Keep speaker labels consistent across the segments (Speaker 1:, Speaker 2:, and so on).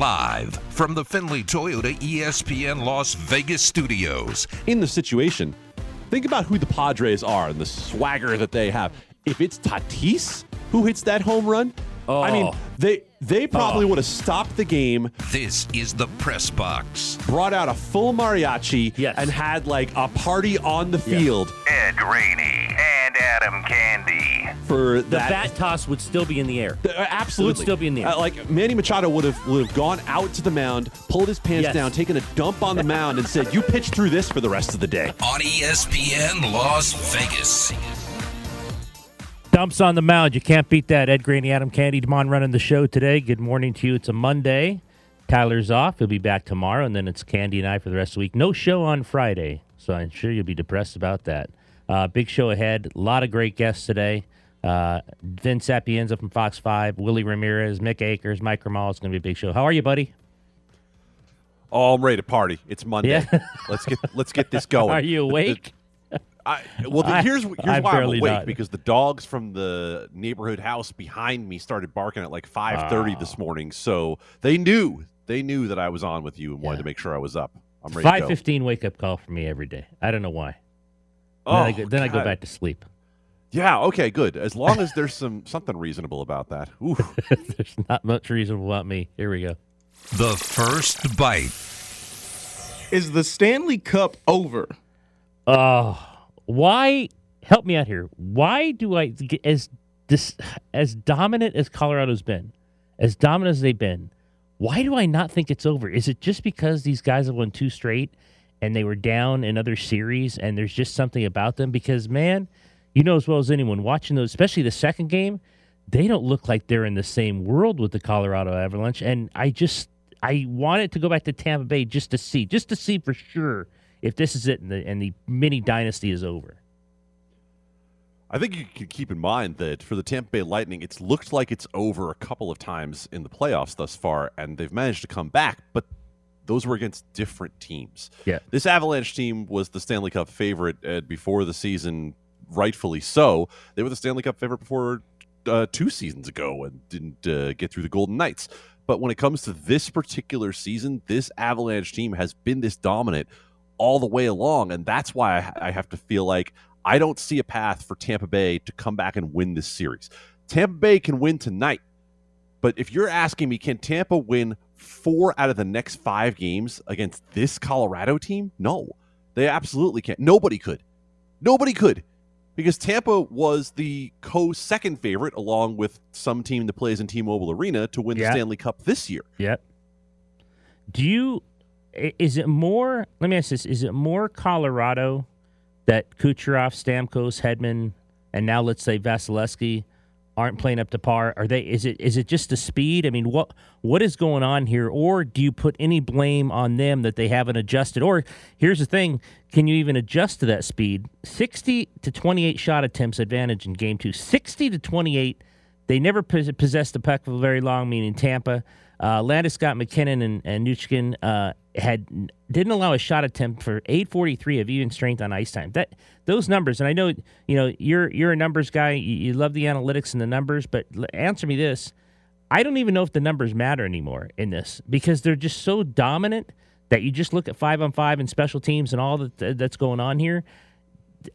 Speaker 1: Live from the Findlay Toyota ESPN Las Vegas studios.
Speaker 2: In the situation, think about who the Padres are and the swagger that they have. If it's Tatis who hits that home run,
Speaker 3: Oh.
Speaker 2: I mean, oh. they they probably oh. would have stopped the game,
Speaker 1: This is the press box.
Speaker 2: brought out a full mariachi,
Speaker 3: Yes.
Speaker 2: and had like a party on the field
Speaker 4: Ed Graney and Adam Candy.
Speaker 2: For
Speaker 3: The
Speaker 2: that.
Speaker 3: bat toss would still be in the air.
Speaker 2: Uh, absolutely,
Speaker 3: still be in the air.
Speaker 2: Uh, like Manny Machado would have would have gone out to the mound, pulled his pants
Speaker 3: Yes.
Speaker 2: down, taken a dump on the mound, and said, "You pitch through this for the rest of the day."
Speaker 1: On ESPN Las Vegas.
Speaker 3: Dumps on the mound. You can't beat that. Ed Graney, Adam Candy, Demond running the show today. Good morning to you. It's a Monday. Tyler's off. He'll be back tomorrow, and then it's Candy and I for the rest of the week. No show on Friday, so I'm sure you'll be depressed about that. Uh, big show ahead. A lot of great guests today. Uh, Vince Sapienza from Fox 5, Willie Ramirez, Mick Akers, Mike Grimala. It's going to be a big show. How are you, buddy?
Speaker 2: Oh, I'm ready to party. It's Monday.
Speaker 3: Yeah.
Speaker 2: let's get let's get this going.
Speaker 3: Are you awake?
Speaker 2: I, well, the, here's here's
Speaker 3: I'm
Speaker 2: why I'm awake
Speaker 3: not.
Speaker 2: because the dogs from the neighborhood house behind me started barking at like 5:30 this morning. So they knew they knew that I was on with you and wanted to make sure I was up. I'm ready to go.
Speaker 3: fifteen wake up call for me every day. I don't know why.
Speaker 2: Oh,
Speaker 3: then I go, then I go back to sleep.
Speaker 2: Yeah. Okay. Good. As long as there's some something reasonable about that. Ooh.
Speaker 3: There's not much reasonable about me. Here we go.
Speaker 1: The first bite.
Speaker 5: Is the Stanley Cup over?
Speaker 3: Oh, why? Help me out here. Why do I get as this as dominant as Colorado's been, as dominant as they've been? Why do I not think it's over? Is it just because these guys have won two straight and they were down in other series and there's just something about them? Because man, you know as well as anyone watching those, especially the second game, they don't look like they're in the same world with the Colorado Avalanche. And I just I wanted to go back to Tampa Bay just to see, just to see for sure if this is it and the and the mini dynasty is over.
Speaker 2: I think you can keep in mind that for the Tampa Bay Lightning, it's looked like it's over a couple of times in the playoffs thus far, and they've managed to come back, but those were against different teams.
Speaker 3: Yeah.
Speaker 2: This Avalanche team was the Stanley Cup favorite uh, before the season, rightfully so. They were the Stanley Cup favorite before uh, two seasons ago and didn't uh, get through the Golden Knights. But when it comes to this particular season, this Avalanche team has been this dominant all the way along, and that's why I, I have to feel like I don't see a path for Tampa Bay to come back and win this series. Tampa Bay can win tonight, but if you're asking me, can Tampa win four out of the next five games against this Colorado team? No, they absolutely can't. Nobody could. Nobody could. Because Tampa was the co second favorite, along with some team that plays in T Mobile Arena, to win the Stanley Cup this year.
Speaker 3: Yep. Do you? Is it more? Let me ask this: Is it more Colorado that Kucherov, Stamkos, Hedman, and now let's say Vasilevskiy aren't playing up to par? Are they? Is it? Is it just the speed? I mean, what what is going on here? Or do you put any blame on them that they haven't adjusted? Or here's the thing: Can you even adjust to that speed? Sixty to twenty-eight shot attempts advantage in Game Two. Sixty to twenty-eight. They never possessed the puck for very long, meaning Tampa. Uh, Landis Scott MacKinnon and, and Nichushkin uh, had didn't allow a shot attempt for 843 of even strength on ice time. That those numbers, and I know you know you're you're a numbers guy. You, you love the analytics and the numbers, but answer me this: I don't even know if the numbers matter anymore in this because they're just so dominant that you just look at five on five and special teams and all that that's going on here.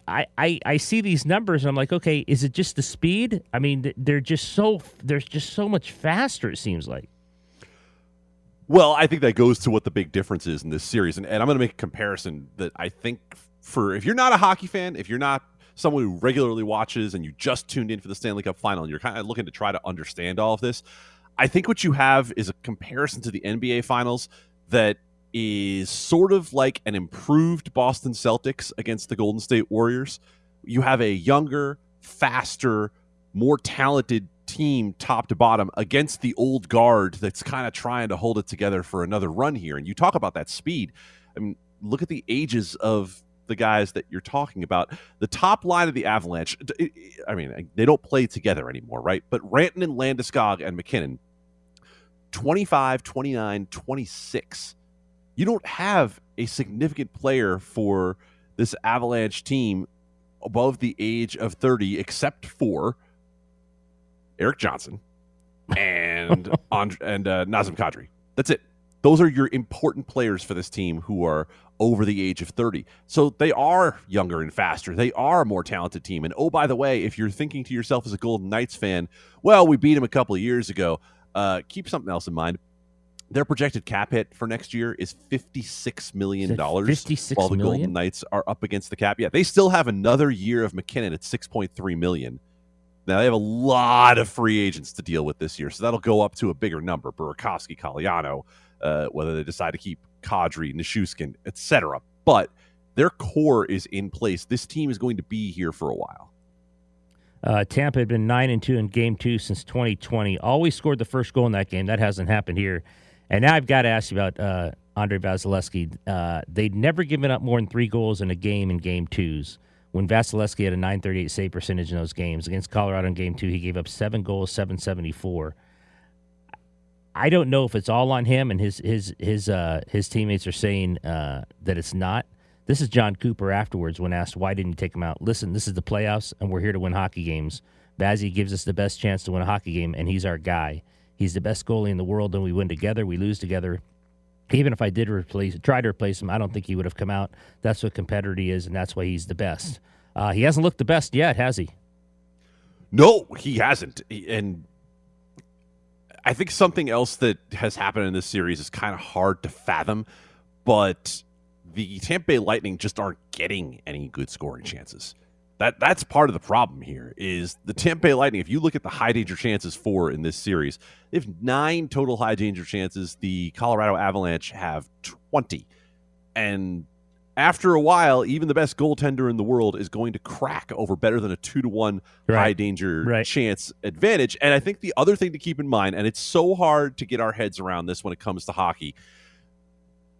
Speaker 3: I, I, I see these numbers and I'm like, okay, is it just the speed? I mean, they're just so they're just so much faster. It seems like.
Speaker 2: Well, I think that goes to what the big difference is in this series. And, and I'm going to make a comparison that I think for if you're not a hockey fan, if you're not someone who regularly watches and you just tuned in for the Stanley Cup final and you're kind of looking to try to understand all of this, I think what you have is a comparison to the NBA finals that is sort of like an improved Boston Celtics against the Golden State Warriors. You have a younger, faster, more talented team top to bottom against the old guard that's kind of trying to hold it together for another run here. And you talk about that speed. I mean, look at the ages of the guys that you're talking about. The top line of the Avalanche, I mean, they don't play together anymore, right? But Rantanen and Landeskog and MacKinnon, 25, 29, 26. You don't have a significant player for this Avalanche team above the age of 30, except for Erik Johnson and and, and uh, Nazem Kadri. That's it. Those are your important players for this team who are over the age of 30. So they are younger and faster. They are a more talented team. And oh, by the way, if you're thinking to yourself as a Golden Knights fan, well, we beat them a couple of years ago, uh, keep something else in mind. Their projected cap hit for next year is 56 million.
Speaker 3: Is it 56
Speaker 2: while the
Speaker 3: million?
Speaker 2: Golden Knights are up against the cap. Yeah, they still have another year of MacKinnon at $6.3 million. Now they have a lot of free agents to deal with this year, so that'll go up to a bigger number. Burakovsky, Cogliano, uh, whether they decide to keep Kadri, Nichushkin, etc. But their core is in place. This team is going to be here for a while.
Speaker 3: Uh, Tampa had been nine and two in Game Two since 2020. Always scored the first goal in that game. That hasn't happened here. And now I've got to ask you about uh, Andre Vasilevskiy. Uh, they'd never given up more than three goals in a game in Game Twos. When Vasilevskiy had a 938 save percentage in those games against Colorado in Game Two, he gave up seven goals, 774. I don't know if it's all on him and his his his uh, his teammates are saying uh, that it's not. This is Jon Cooper afterwards when asked why didn't you take him out. Listen, this is the playoffs and we're here to win hockey games. Vazzy gives us the best chance to win a hockey game and he's our guy. He's the best goalie in the world and we win together, we lose together. Even if I did replace try to replace him, I don't think he would have come out. That's what competitor he is and that's why he's the best. Uh, he hasn't looked the best yet, has he?
Speaker 2: No, he hasn't. And I think something else that has happened in this series is kind of hard to fathom, but the Tampa Bay Lightning just aren't getting any good scoring chances. That that's part of the problem here is the Tampa Bay Lightning. If you look at the high danger chances for in this series, they have nine total high danger chances. The Colorado Avalanche have twenty, and after a while, even the best goaltender in the world is going to crack over better than a two to one
Speaker 3: Right.
Speaker 2: high danger
Speaker 3: Right.
Speaker 2: chance advantage. And I think the other thing to keep in mind, and it's so hard to get our heads around this when it comes to hockey,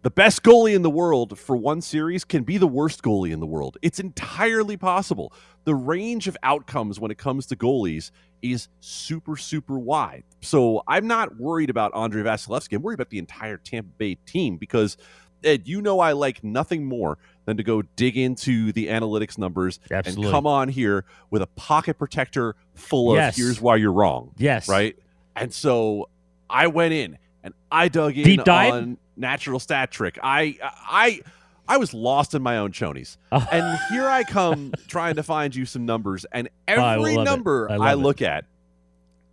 Speaker 2: the best goalie in the world for one series can be the worst goalie in the world. It's entirely possible. The range of outcomes when it comes to goalies is super, super wide. So I'm not worried about Andre Vasilevskiy. I'm worried about the entire Tampa Bay team because, Ed, you know I like nothing more than to go dig into the analytics numbers
Speaker 3: Absolutely.
Speaker 2: and come on here with a pocket protector full of
Speaker 3: Yes.
Speaker 2: here's why you're wrong
Speaker 3: Yes.
Speaker 2: right? And so I went in and I dug in
Speaker 3: Deep dive?
Speaker 2: on natural stat trick. I I I was lost in my own chonies. And here I come trying to find you some numbers and
Speaker 3: Oh, I
Speaker 2: every number
Speaker 3: I
Speaker 2: I,
Speaker 3: love it.
Speaker 2: look at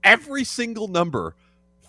Speaker 2: every single number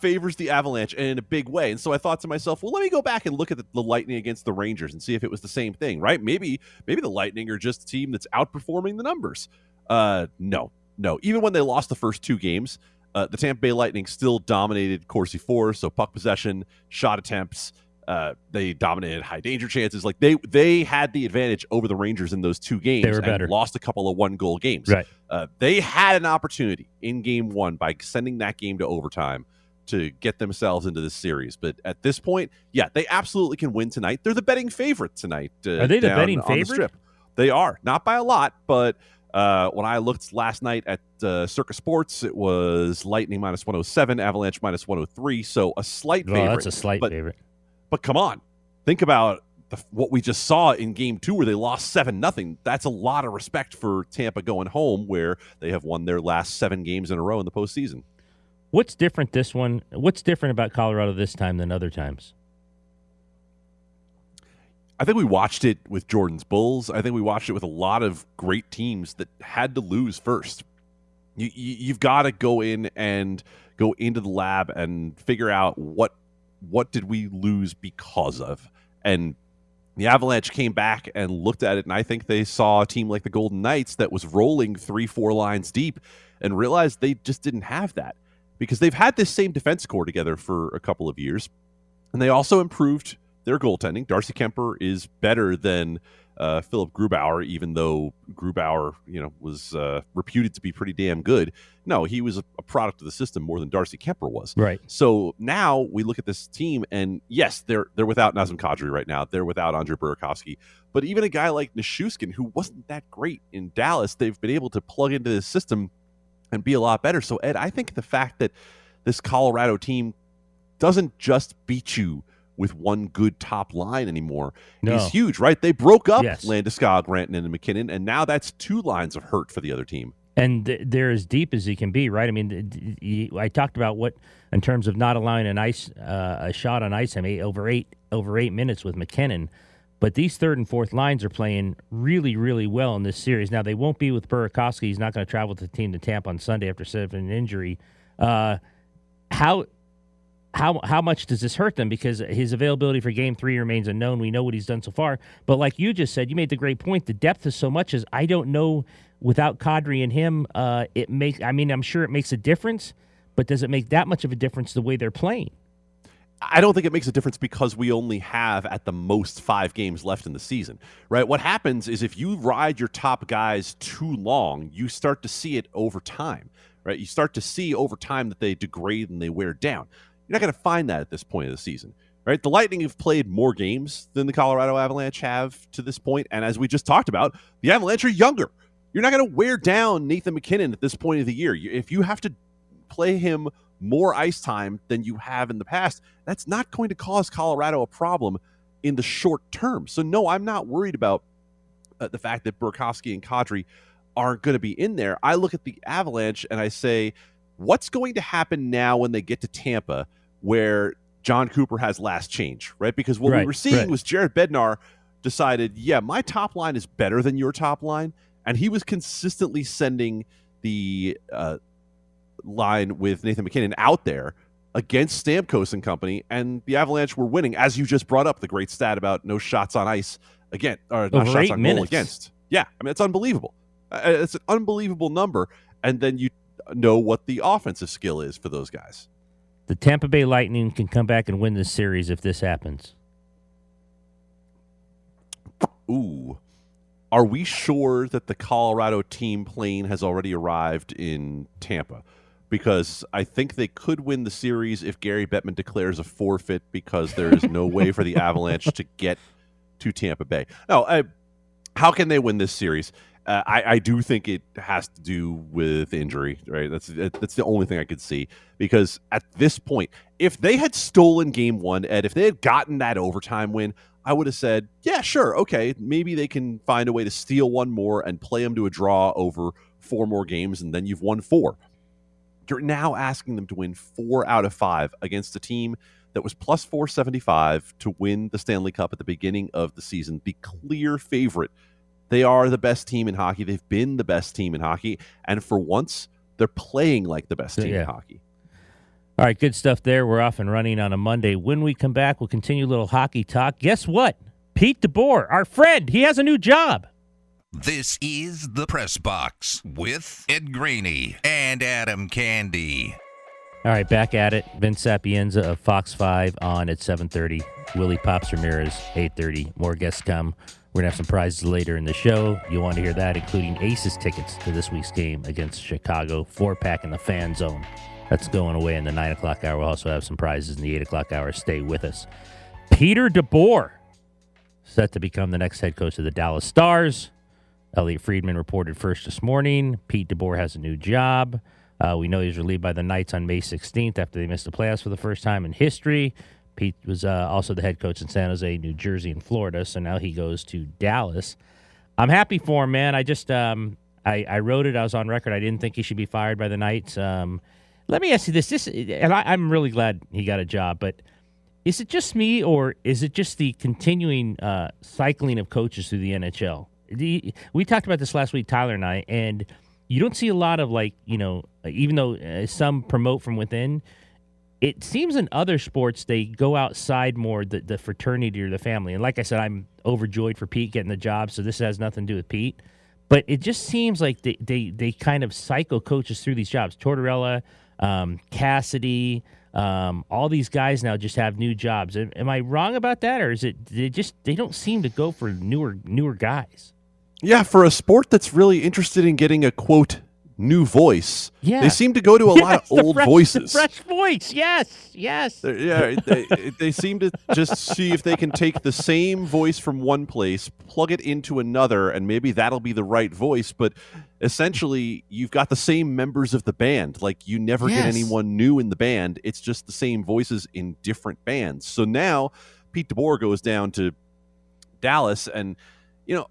Speaker 2: favors the Avalanche and in a big way. And so I thought to myself, well, let me go back and look at the, the Lightning against the Rangers and see if it was the same thing, right? Maybe maybe the Lightning are just a team that's outperforming the numbers. Uh no. No. Even when they lost the first two games, uh, the Tampa Bay Lightning still dominated Corsi for, so puck possession, shot attempts, uh, they dominated high danger chances. Like they they had the advantage over the Rangers in those two games
Speaker 3: They were
Speaker 2: and
Speaker 3: better.
Speaker 2: lost a couple of one goal games.
Speaker 3: Right.
Speaker 2: Uh, they had an opportunity in game one by sending that game to overtime to get themselves into this series. But at this point, yeah, they absolutely can win tonight. They're the betting favorite tonight. Uh,
Speaker 3: Are they the betting favorite?
Speaker 2: strip. They are not by a lot, but uh, when I looked last night at uh, Circa Sports, it was Lightning minus 107, Avalanche minus 103. So a slight
Speaker 3: Well,
Speaker 2: favorite.
Speaker 3: that's a slight favorite.
Speaker 2: But come on, think about the, what we just saw in Game Two, where they lost seven nothing. That's a lot of respect for Tampa going home, where they have won their last seven games in a row in the postseason.
Speaker 3: What's different this one? What's different about Colorado this time than other times?
Speaker 2: I think we watched it with Jordan's Bulls. I think we watched it with a lot of great teams that had to lose first. You, you, you've got to go in and go into the lab and figure out what what did we lose because of. And the Avalanche came back and looked at it, and I think they saw a team like the Golden Knights that was rolling three, four lines deep, and realized they just didn't have that because they've had this same defense core together for a couple of years, and they also improved their goaltending. Darcy Kuemper is better than uh, Philip Grubauer, even though Grubauer, you know, was uh, reputed to be pretty damn good. No, he was a, a product of the system more than Darcy Kuemper was.
Speaker 3: Right.
Speaker 2: So now we look at this team, and yes, they're they're without Nazem Kadri right now. They're without Andre Burakovsky. But even a guy like Nichushkin, who wasn't that great in Dallas, they've been able to plug into this system and be a lot better. So Ed, I think the fact that this Colorado team doesn't just beat you with one good top line anymore
Speaker 3: No.
Speaker 2: is huge, right? They broke up
Speaker 3: Yes.
Speaker 2: Landeskog, Rantanen, and MacKinnon, and now that's two lines of hurt for the other team.
Speaker 3: and th- they're as deep as he can be, right? I mean, th- I talked about what in terms of not allowing an ice uh, a shot on ice I mean, over eight over eight minutes with MacKinnon, but these third and fourth lines are playing really, really well in this series. Now they won't be with Burakovsky; he's not going to travel with the team to Tampa on Sunday after suffering an injury. Uh, how how how much does this hurt them? Because his availability for Game Three remains unknown. We know what he's done so far, but like you just said, you made the great point. The depth is so much as I don't know without Kadri and him. Uh, it makes. I mean, I'm sure it makes a difference, but does it make that much of a difference the way they're playing?
Speaker 2: I don't think it makes a difference because we only have at the most five games left in the season, right? What happens is if you ride your top guys too long, you start to see it over time, right? You start to see over time that they degrade and they wear down. You're not going to find that at this point of the season, right? The Lightning have played more games than the Colorado Avalanche have to this point, and as we just talked about, the Avalanche are younger. You're not going to wear down Nathan MacKinnon at this point of the year. If you have to play him more ice time than you have in the past, that's not going to cause Colorado a problem in the short term. So no, I'm not worried about uh, the fact that Burakovsky and Kadri aren't going to be in there. I look at the Avalanche and I say, what's going to happen now when they get to Tampa where Jon Cooper has last change, right? Because what we were seeing
Speaker 3: right.
Speaker 2: was Jared Bednar decided, yeah, my top line is better than your top line. And he was consistently sending the uh, line with Nathan MacKinnon out there against Stamkos and company, and the Avalanche were winning, as you just brought up the great stat about no shots on ice again, or
Speaker 3: Over
Speaker 2: shots on goal against. Yeah, I mean it's unbelievable. Uh, it's an unbelievable number, and then you know what the offensive skill is for those guys.
Speaker 3: The Tampa Bay Lightning can come back and win this series if this happens.
Speaker 2: Ooh. Are we sure that the Colorado team plane has already arrived in Tampa? Because I think they could win the series if Gary Bettman declares a forfeit because there is no way for the Avalanche to get to Tampa Bay. No, I, how can they win this series? Uh, I, I do think it has to do with injury, right? That's that's the only thing I could see because at this point, if they had stolen Game One, Ed, if they had gotten that overtime win, I would have said, yeah, sure, okay, maybe they can find a way to steal one more and play them to a draw over four more games, and then you've won four. You're now asking them to win four out of five against a team that was plus 475 to win the Stanley Cup at the beginning of the season, the clear favorite. They are the best team in hockey. They've been the best team in hockey. And for once, they're playing like the best team
Speaker 3: Yeah.
Speaker 2: in hockey.
Speaker 3: All right, good stuff there. We're off and running on a Monday. When we come back, we'll continue a little hockey talk. Guess what? Pete DeBoer, our friend, he has a new job.
Speaker 1: This is the Press Box with Ed Graney and Adam Candy.
Speaker 3: All right, back at it. Vince Sapienza of Fox 5 on at 7.30. Willie Pops Ramirez, 8.30. More guests come. We're going to have some prizes later in the show. You'll want to hear that, including Aces tickets to this week's game against Chicago. Four-pack in the fan zone. That's going away in the 9 o'clock hour. We'll also have some prizes in the 8 o'clock hour. Stay with us. Peter DeBoer, set to become the next head coach of the Dallas Stars. Elliot Friedman reported first this morning. Pete DeBoer has a new job. Uh, we know he's relieved by the Knights on May 16th after they missed the playoffs for the first time in history. Pete was uh, also the head coach in San Jose, New Jersey, and Florida. So now he goes to Dallas. I'm happy for him, man. I just um, I, I wrote it. I was on record. I didn't think he should be fired by the Knights. Um, let me ask you this: this, and I, I'm really glad he got a job, but is it just me, or is it just the continuing uh, cycling of coaches through the NHL? The, we talked about this last week, Tyler and I, and you don't see a lot of like you know, even though uh, some promote from within, it seems in other sports they go outside more the, the fraternity or the family. And like I said, I'm overjoyed for Pete getting the job, so this has nothing to do with Pete. But it just seems like they they, they kind of cycle coaches through these jobs. Tortorella, um, Cassidy, um, all these guys now just have new jobs. Am, am I wrong about that, or is it they just they don't seem to go for newer newer guys?
Speaker 2: Yeah, for a sport that's really interested in getting a quote new voice,
Speaker 3: Yeah.
Speaker 2: they seem to go to a lot of old
Speaker 3: fresh-
Speaker 2: voices.
Speaker 3: fresh voice. Yes, yes.
Speaker 2: They're- yeah, they, they seem to just see if they can take the same voice from one place, plug it into another, and maybe that'll be the right voice. But essentially, you've got the same members of the band. Like you never get anyone new in the band. It's just the same voices in different bands. So now Pete DeBoer goes down to Dallas, and you know,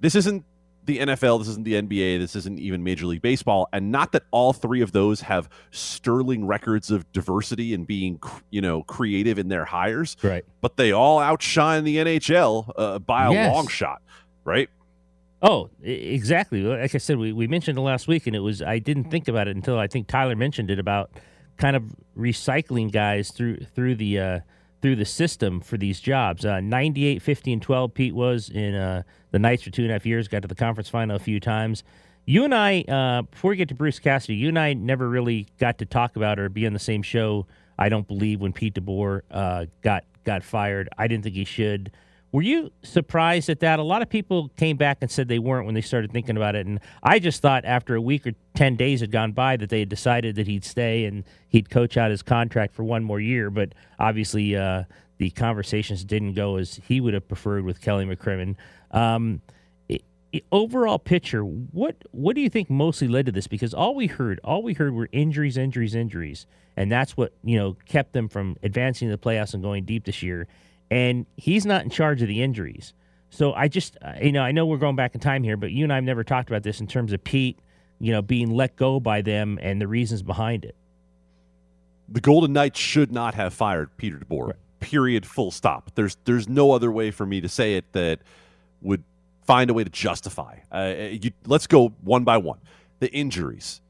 Speaker 2: this isn't the NFL, this isn't the NBA, this isn't even Major League Baseball, and not that all three of those have sterling records of diversity and being, you know, creative in their hires,
Speaker 3: Right.
Speaker 2: but they all outshine the NHL uh, by a
Speaker 3: Yes.
Speaker 2: long shot, right?
Speaker 3: Oh, exactly. Like I said, we, we mentioned it last week, and it was I didn't think about it until I think Tyler mentioned it about kind of recycling guys through through the uh, through the system for these jobs. Uh, 98, 50, and 12, Pete was in uh, the Knights for two and a half years, got to the conference final a few times. You and I, uh, before we get to Bruce Cassidy, you and I never really got to talk about or be on the same show. I don't believe when Pete DeBoer uh, got got fired. I didn't think he should. Were you surprised at that? A lot of people came back and said they weren't when they started thinking about it, and I just thought after a week or ten days had gone by that they had decided that he'd stay and he'd coach out his contract for one more year. But obviously, uh, the conversations didn't go as he would have preferred with Kelly McCrimmon. Um, overall picture, what what do you think mostly led to this? Because all we heard, all we heard were injuries, injuries, injuries, and that's what you know kept them from advancing to the playoffs and going deep this year. And he's not in charge of the injuries, so I just uh, you know I know we're going back in time here, but you and I have never talked about this in terms of Pete, you know, being let go by them and the reasons behind it.
Speaker 2: the Golden Knights should not have fired Peter DeBoer. Period. Full stop. There's there's no other way for me to say it that would find a way to justify. Uh, you, let's go one by one. The injuries,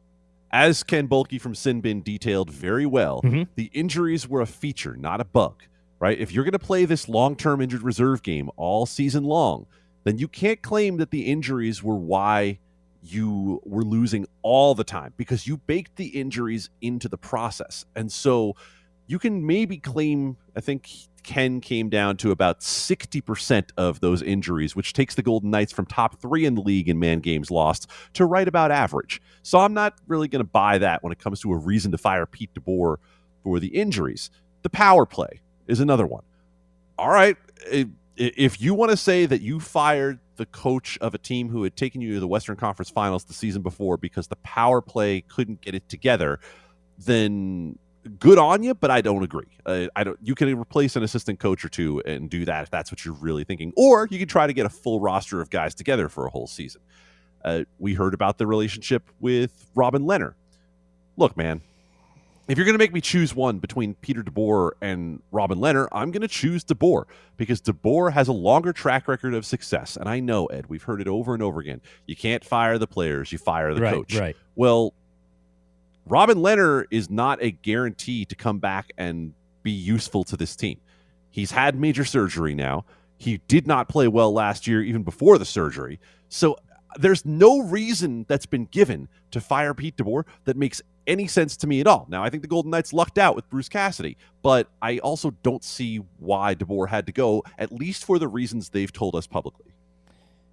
Speaker 2: as Ken Boehlke from Sinbin detailed very well,
Speaker 3: Mhm.
Speaker 2: the injuries were a feature, not a bug. Right? If you're going to play this long-term injured reserve game all season long, then you can't claim that the injuries were why you were losing all the time because you baked the injuries into the process. And so you can maybe claim, I think Ken came down to about 60% of those injuries, which takes the Golden Knights from top three in the league in man games lost to right about average. So I'm not really going to buy that when it comes to a reason to fire Pete DeBoer for the injuries. The power play is another one. All right. If you want to say that you fired the coach of a team who had taken you to the Western Conference Finals the season before because the power play couldn't get it together, then good on you. But I don't agree. Uh, I don't. You can replace an assistant coach or two and do that if that's what you're really thinking, or you can try to get a full roster of guys together for a whole season. Uh, we heard about the relationship with Robin Lehner. Look, man, if you're going to make me choose one between Peter DeBoer and Robin Lehner, I'm going to choose DeBoer because DeBoer has a longer track record of success. And I know, Ed, we've heard it over and over again. You can't fire the players, you fire the
Speaker 3: right,
Speaker 2: coach.
Speaker 3: right.
Speaker 2: Well, Robin Lehner is not a guarantee to come back and be useful to this team. He's had major surgery now. He did not play well last year, even before the surgery. So there's no reason that's been given to fire Pete DeBoer that makes any sense to me at all. Now, I think the Golden Knights lucked out with Bruce Cassidy, but I also don't see why DeBoer had to go, at least for the reasons they've told us publicly.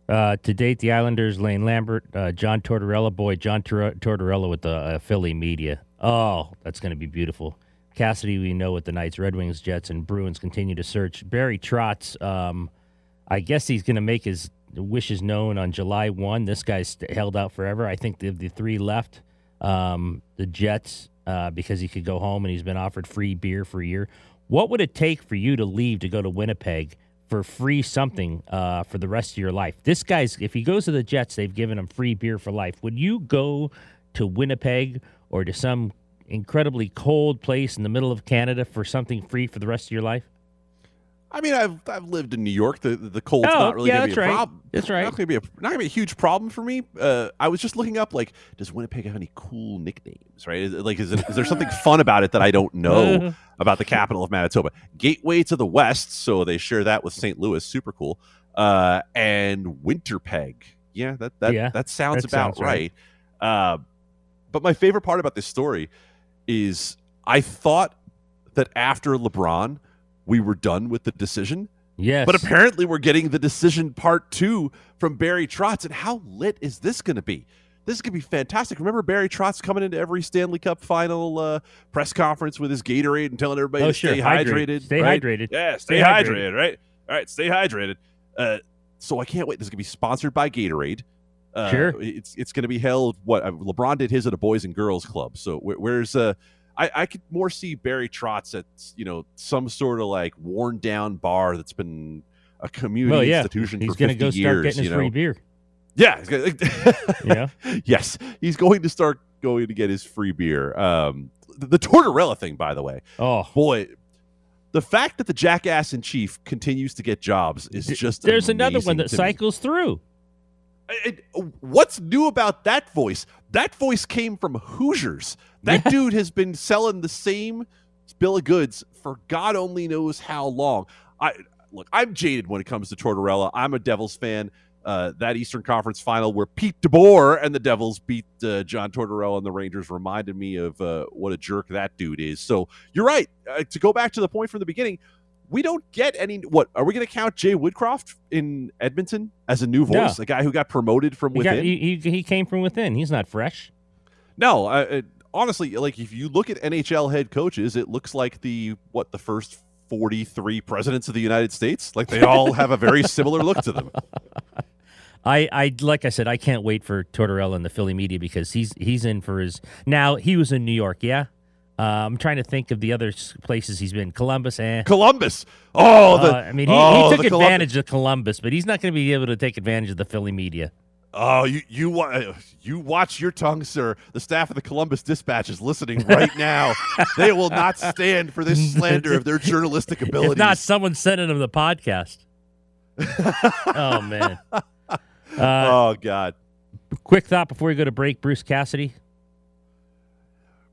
Speaker 3: Uh, to date, the Islanders, Lane Lambert, uh, John Tortorella, boy, John Tor- Tortorella with the uh, Philly media. Oh, that's going to be beautiful. Cassidy, we know with the Knights, Red Wings, Jets, and Bruins continue to search. Barry Trotz, um, I guess he's going to make his wishes known on July 1. This guy's held out forever. I think the, the three left, um, the Jets, uh, because he could go home and he's been offered free beer for a year. What would it take for you to leave to go to Winnipeg for free something uh, for the rest of your life? This guy's, if he goes to the Jets, they've given him free beer for life. Would you go to Winnipeg or to some incredibly cold place in the middle of Canada for something free for the rest of your life?
Speaker 2: I mean, I've I've lived in New York. The the cold's
Speaker 3: Oh,
Speaker 2: not really
Speaker 3: yeah,
Speaker 2: going to be a
Speaker 3: right.
Speaker 2: problem.
Speaker 3: That's right.
Speaker 2: It's not going to be a not going to be a huge problem for me. Uh, I was just looking up like, does Winnipeg have any cool nicknames? Right? Is, like, is, it, is there something fun about it that I don't know about the capital of Manitoba? Gateway to the West, so they share that with St. Louis. Super cool. Uh, and Winterpeg. Yeah, that that
Speaker 3: Yeah,
Speaker 2: that sounds
Speaker 3: that
Speaker 2: about
Speaker 3: sounds right.
Speaker 2: right. Uh, but my favorite part about this story is I thought that after LeBron, we were done with the decision.
Speaker 3: Yes.
Speaker 2: But apparently, we're getting the decision part two from Barry Trotz. And how lit is this going to be? This is going to be fantastic. Remember Barry Trotz coming into every Stanley Cup final uh, press conference with his Gatorade and telling everybody
Speaker 3: Oh,
Speaker 2: to
Speaker 3: sure.
Speaker 2: stay
Speaker 3: Hydrate.
Speaker 2: hydrated.
Speaker 3: Stay
Speaker 2: right?
Speaker 3: hydrated.
Speaker 2: Yeah, stay,
Speaker 3: Stay
Speaker 2: hydrated.
Speaker 3: hydrated.
Speaker 2: right? All right, stay hydrated. Uh, so I can't wait. This is going to be sponsored by Gatorade. Uh,
Speaker 3: Sure.
Speaker 2: It's it's going to be held. What uh, LeBron did his at a Boys and Girls Club. So where, where's uh, I, I could more see Barry Trotz at you know some sort of like worn down bar that's been a community
Speaker 3: well, yeah.
Speaker 2: institution
Speaker 3: He's
Speaker 2: for
Speaker 3: gonna
Speaker 2: 50
Speaker 3: go start
Speaker 2: years.
Speaker 3: getting his
Speaker 2: know?
Speaker 3: free beer.
Speaker 2: Yeah,
Speaker 3: Yeah.
Speaker 2: yes, he's going to start going to get his free beer. Um, the, the Tortorella thing, by the way,
Speaker 3: Oh,
Speaker 2: boy, the fact that the jackass in chief continues to get jobs is just
Speaker 3: there's another one that
Speaker 2: to me.
Speaker 3: cycles through.
Speaker 2: It- what's new about that voice? That voice came from Hoosiers. That
Speaker 3: Yeah.
Speaker 2: dude has been selling the same bill of goods for God only knows how long. I look, I'm jaded when it comes to Tortorella. I'm a Devils fan. Uh, that Eastern Conference final where Pete DeBoer and the Devils beat uh, John Tortorella and the Rangers reminded me of uh, what a jerk that dude is. So you're right. Uh, to go back to the point from the beginning, we don't get any. What are we going to count Jay Woodcroft in Edmonton as a new
Speaker 3: No.
Speaker 2: voice, a guy who got promoted from
Speaker 3: He, got,
Speaker 2: within?
Speaker 3: he, he, he came from within. He's not fresh.
Speaker 2: No, I, I, honestly, like if you look at NHL head coaches, it looks like the what the first forty-three presidents of the United States. Like they all have a very similar look to them.
Speaker 3: I, I like I said, I can't wait for Tortorella in the Philly media because he's he's in for his. Now he was in New York, yeah. Uh, I'm trying to think of the other places he's been. Columbus, eh.
Speaker 2: Columbus. Oh, the
Speaker 3: Uh, I mean, he,
Speaker 2: oh,
Speaker 3: he took advantage of Columbus, but he's not going to be able to take advantage of the Philly media.
Speaker 2: Oh, you you you watch your tongue, sir. The staff of the Columbus Dispatch is listening right now. they will not stand for this slander of their journalistic abilities.
Speaker 3: If not, someone sending him the podcast. oh man. Uh,
Speaker 2: oh God,
Speaker 3: quick thought before we go to break. Bruce Cassidy.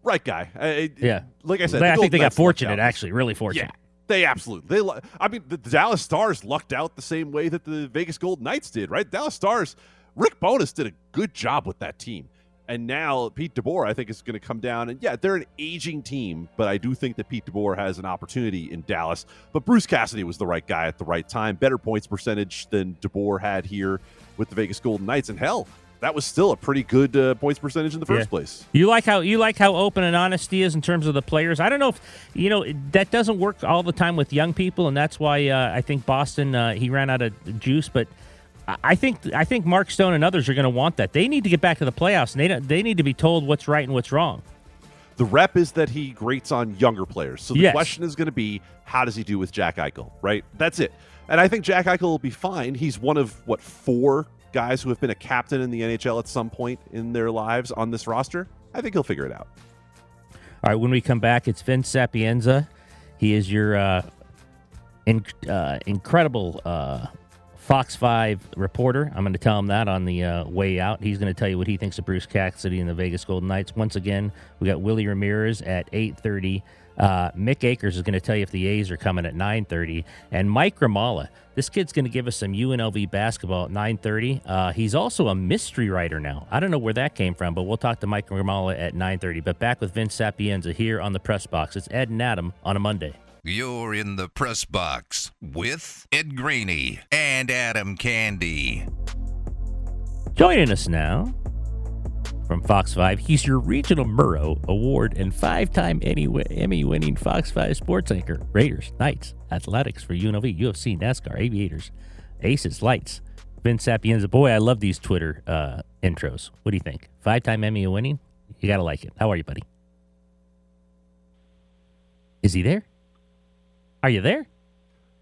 Speaker 2: Right guy. I- I-
Speaker 3: Yeah.
Speaker 2: like I said,
Speaker 3: They-
Speaker 2: the
Speaker 3: I think they got fortunate, actually, really fortunate.
Speaker 2: Yeah, they absolutely. They. I mean, the Dallas Stars lucked out the same way that the Vegas Golden Knights did. Right? Dallas Stars. Rick Bowness did a good job with that team, and now Pete DeBoer, I think, is going to come down. And yeah, they're an aging team, but I do think that Pete DeBoer has an opportunity in Dallas. But Bruce Cassidy was the right guy at the right time. Better points percentage than DeBoer had here with the Vegas Golden Knights, and hell. That was still a pretty good uh, points percentage in the first
Speaker 3: Yeah.
Speaker 2: place.
Speaker 3: You like how you like how open and honest he is in terms of the players. I don't know if you know that doesn't work all the time with young people, and that's why uh, I think Boston uh, he ran out of juice. But I- I think I think Mark Stone and others are going to want that. They need to get back to the playoffs, and they don't, they need to be told what's right and what's wrong.
Speaker 2: The rep is that he grates on younger players. So the
Speaker 3: Yes.
Speaker 2: question is going to be, how does he do with Jack Eichel? Right? That's it. And I think Jack Eichel will be fine. He's one of what four guys who have been a captain in the NHL at some point in their lives on this roster. I think he'll figure it out.
Speaker 3: All right, when we come back, it's Vince Sapienza. He is your uh, in, uh, incredible uh, Fox 5 reporter. I'm going to tell him that on the uh, way out. He's going to tell you what he thinks of Bruce Cassidy and the Vegas Golden Knights. Once again, we got Willie Ramirez at 8.30. Uh, Mick Akers is going to tell you if the A's are coming at 9.30. And Mike Grimala, this kid's going to give us some UNLV basketball at 9.30. Uh, he's also a mystery writer now. I don't know where that came from, but we'll talk to Mike Grimala at 9.30. But back with Vince Sapienza here on the press box. It's Ed and Adam on a Monday.
Speaker 1: You're in the press box with Ed Graney and Adam Candy.
Speaker 3: Joining us now from Fox 5, he's your Regional Murrow Award and five time Emmy winning Fox 5 sports anchor. Raiders, Knights, Athletics for UNLV, UFC, NASCAR, Aviators, Aces, Lights. Vince Sapienza. Boy, I love these Twitter uh, intros. What do you think? Five time Emmy winning? You got to like it. How are you, buddy? Is he there? Are you there?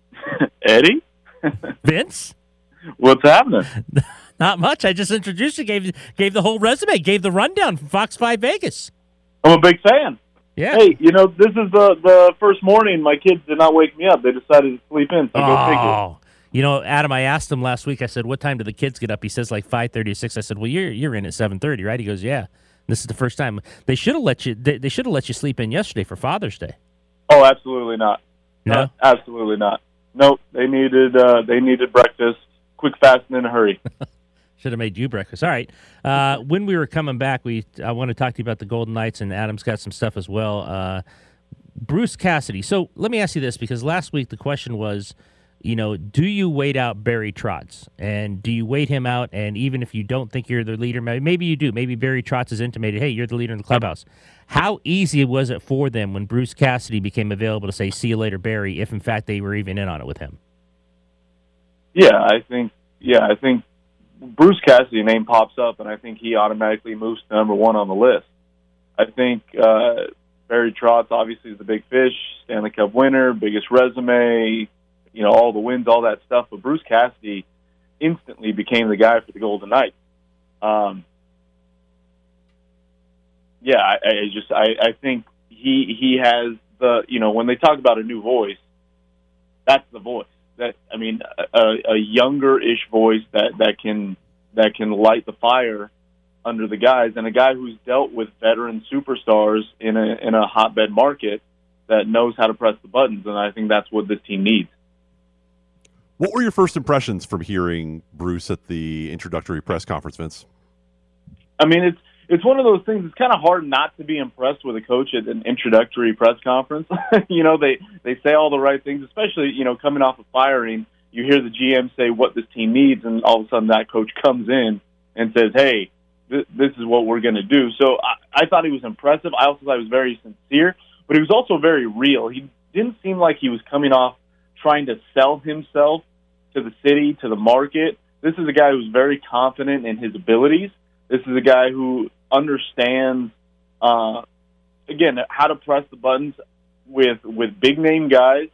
Speaker 6: Eddie,
Speaker 3: Vince?
Speaker 6: what's happening?
Speaker 3: Not much. I just introduced you, gave gave the whole resume, gave the rundown from Fox 5 Vegas.
Speaker 6: I'm a big fan.
Speaker 3: Yeah.
Speaker 6: Hey, you know, this is the the first morning my kids did not wake me up. They decided to sleep in. So.
Speaker 3: Oh, you know, Adam, I asked him last week. I said, "What time do the kids get up?" He says like five thirty or six. I said, "Well, you're you're in at seven thirty, right?" He goes, "Yeah." This is the first time they should have let you. They, they should have let you sleep in yesterday for Father's Day.
Speaker 6: Oh, absolutely not.
Speaker 3: No,
Speaker 6: Uh, absolutely not. Nope. They needed uh, they needed breakfast, quick, fast, and in a hurry.
Speaker 3: should have made you breakfast. All right. Uh, when we were coming back, we I want to talk to you about the Golden Knights, and Adam's got some stuff as well. Uh, Bruce Cassidy. So let me ask you this, because last week the question was, you know, do you wait out Barry Trotz, and do you wait him out? And even if you don't think you're the leader, maybe, you do. Maybe Barry Trotz has intimated, hey, you're the leader in the clubhouse. How easy was it for them when Bruce Cassidy became available to say, see you later, Barry, if in fact they were even in on it with him?
Speaker 6: Yeah, I think. Yeah, I think Bruce Cassidy name pops up, and I think he automatically moves to number one on the list. I think uh, Barry Trotz obviously is the big fish, Stanley Cup winner, biggest resume, you know, all the wins, all that stuff. But Bruce Cassidy instantly became the guy for the Golden Knights. Um, yeah, I, I just I, I think he he has the you know when they talk about a new voice, that's the voice. That I mean, a, a younger-ish voice that that can that can light the fire under the guys, and a guy who's dealt with veteran superstars in a in a hotbed market that knows how to press the buttons, and I think that's what this team needs.
Speaker 2: What were your first impressions from hearing Bruce at the introductory press conference, Vince?
Speaker 6: I mean, it's it's one of those things. It's kind of hard not to be impressed with a coach at an introductory press conference. you know, they they say all the right things, especially you know coming off of firing. You hear the GM say what this team needs, and all of a sudden that coach comes in and says, "Hey, th- this is what we're going to do." So I, I thought he was impressive. I also thought he was very sincere, but he was also very real. He didn't seem like he was coming off trying to sell himself to the city, to the market. This is a guy who's very confident in his abilities. This is a guy who understands, uh, again, how to press the buttons with with big name guys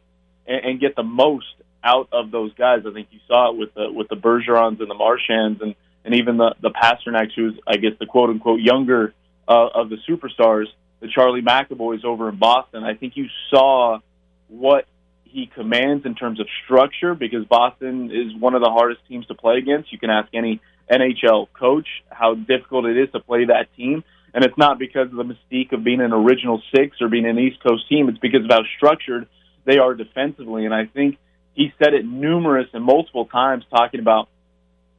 Speaker 6: and, and get the most out of those guys. I think you saw it with the with the Bergerons and the Marchands and and even the the Pastrnaks, who's I guess the quote unquote younger uh, of the superstars, the Charlie McAvoys over in Boston. I think you saw what he commands in terms of structure because Boston is one of the hardest teams to play against. You can ask any NHL coach how difficult it is to play that team. And it's not because of the mystique of being an original six or being an East Coast team. It's because of how structured they are defensively. And I think he said it numerous and multiple times talking about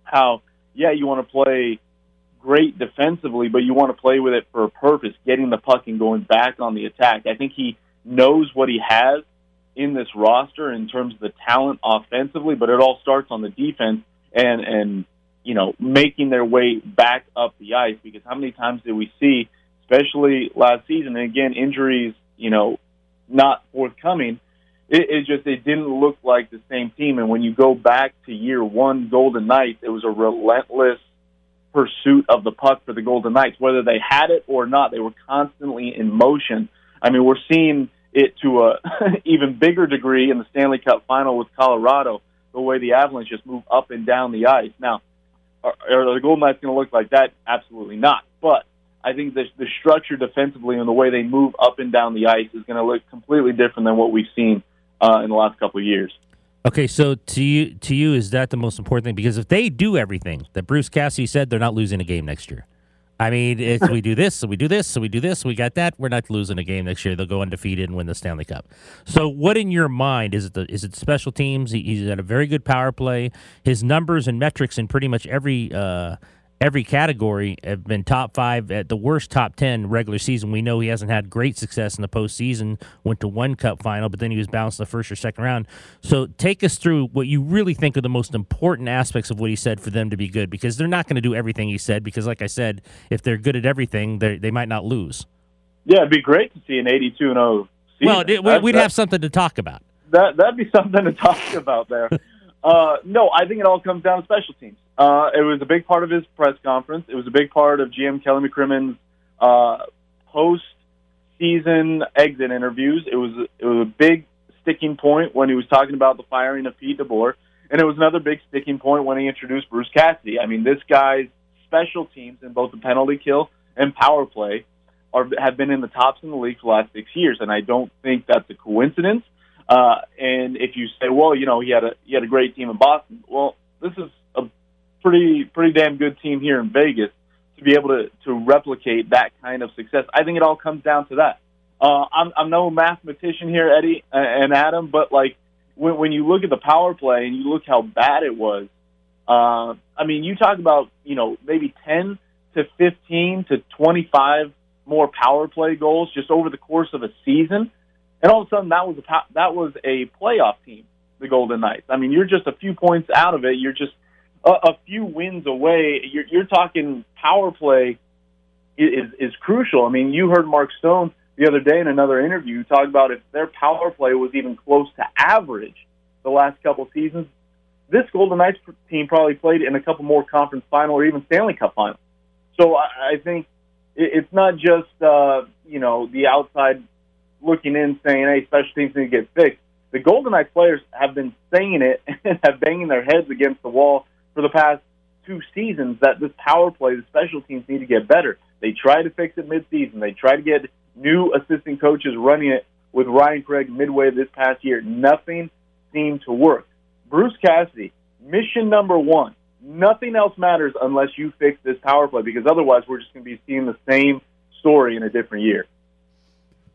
Speaker 6: how, yeah, you want to play great defensively, but you want to play with it for a purpose, getting the puck and going back on the attack. I think he knows what he has in this roster in terms of the talent offensively, but it all starts on the defense and and you know making their way back up the ice. Because how many times did we see, especially last season, and again injuries, you know, not forthcoming. It, it just it didn't look like the same team. And when you go back to year one, Golden Knights, it was a relentless pursuit of the puck for the Golden Knights, whether they had it or not. They were constantly in motion. I mean, we're seeing it to a even bigger degree in the Stanley Cup final with Colorado, the way the Avalanche just move up and down the ice. Now, are, are the Golden Knights going to look like that? Absolutely not. But I think the, the structure defensively and the way they move up and down the ice is going to look completely different than what we've seen uh, in the last couple of years.
Speaker 3: Okay, so to you, to you, is that the most important thing? Because if they do everything that Bruce Cassidy said, they're not losing a game next year. I mean, it's we do this, so we do this, so we do this, we got that. We're not losing a game next year. They'll go undefeated and win the Stanley Cup. So, what in your mind is it? The, is it special teams? He, he's got a very good power play. His numbers and metrics in pretty much every uh, every category have been top five at the worst top 10 regular season. We know he hasn't had great success in the postseason, went to one cup final, but then he was bounced in the first or second round. So take us through what you really think are the most important aspects of what he said for them to be good, because they're not going to do everything he said, because like I said, if they're good at everything, they might not lose.
Speaker 6: Yeah, it'd be great to see an 82 0
Speaker 3: season. Well, we'd have something to talk about.
Speaker 6: That, that'd be something to talk about there. Uh, no, I think it all comes down to special teams. Uh, it was a big part of his press conference. It was a big part of GM Kelly McCrimmon's uh, post-season exit interviews. It was it was a big sticking point when he was talking about the firing of Pete DeBoer, and it was another big sticking point when he introduced Bruce Cassidy. I mean, this guy's special teams in both the penalty kill and power play are have been in the tops in the league for the last six years, and I don't think that's a coincidence. Uh, and if you say, well, you know, he had a he had a great team in Boston. Well, this is pretty pretty damn good team here in Vegas to be able to to replicate that kind of success. I think it all comes down to that. Uh, I'm I'm no mathematician here, Eddie and Adam, but like when when you look at the power play and you look how bad it was, uh, I mean, you talk about you know maybe ten to fifteen to twenty five more power play goals just over the course of a season and all of a sudden that was a that was a playoff team, the Golden Knights. I mean, you're just a few points out of it. You're just a, a few wins away. You're, you're talking power play is is crucial. I mean, you heard Mark Stone the other day in another interview talk about if their power play was even close to average the last couple seasons, this Golden Knights team probably played in a couple more conference final or even Stanley Cup final. So I, I think it's not just uh, you know the outside looking in saying, hey, special teams need to get fixed. The Golden Knights players have been saying it and have banging their heads against the wall for the past two seasons that this power play, the special teams need to get better. They try to fix it midseason. They try to get new assistant coaches running it with Ryan Craig midway this past year. Nothing seemed to work. Bruce Cassidy, mission number one. Nothing else matters unless you fix this power play because otherwise we're just going to be seeing the same story in a different year.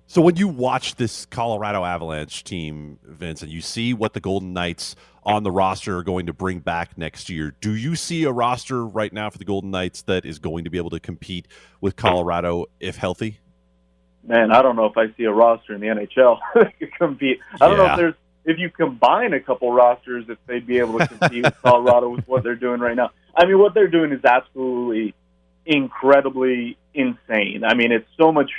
Speaker 2: So when you watch this Colorado Avalanche team, Vince, and you see what the Golden Knights on the roster are going to bring back next year, do you see a roster right now for the Golden Knights that is going to be able to compete with Colorado if healthy?
Speaker 6: Man, I don't know if I see a roster in the NHL that could compete. I don't know if there's if you combine a couple rosters if they'd be able to compete with Colorado with what they're doing right now. I mean, what they're doing is absolutely incredibly insane. I mean, it's so much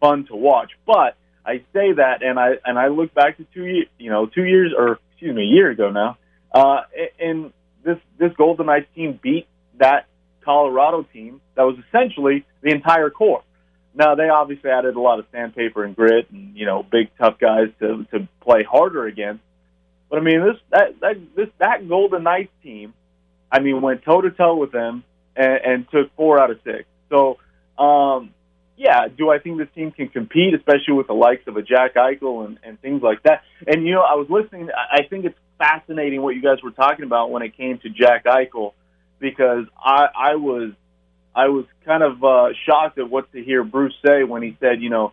Speaker 6: fun to watch. But I say that, and I and I look back to two years, you know, two years or excuse me, a year ago now, uh, and this this Golden Knights team beat that Colorado team that was essentially the entire core. Now they obviously added a lot of sandpaper and grit, and you know, big tough guys to to play harder against. But I mean, this that that this that Golden Knights team, I mean, went toe to toe with them and, and took four out of six. So, um, yeah, do I think this team can compete, especially with the likes of a Jack Eichel and, and things like that? And you know, I was listening. I think it's fascinating what you guys were talking about when it came to Jack Eichel, because I, I was I was kind of uh, shocked at what to hear Bruce say when he said, you know,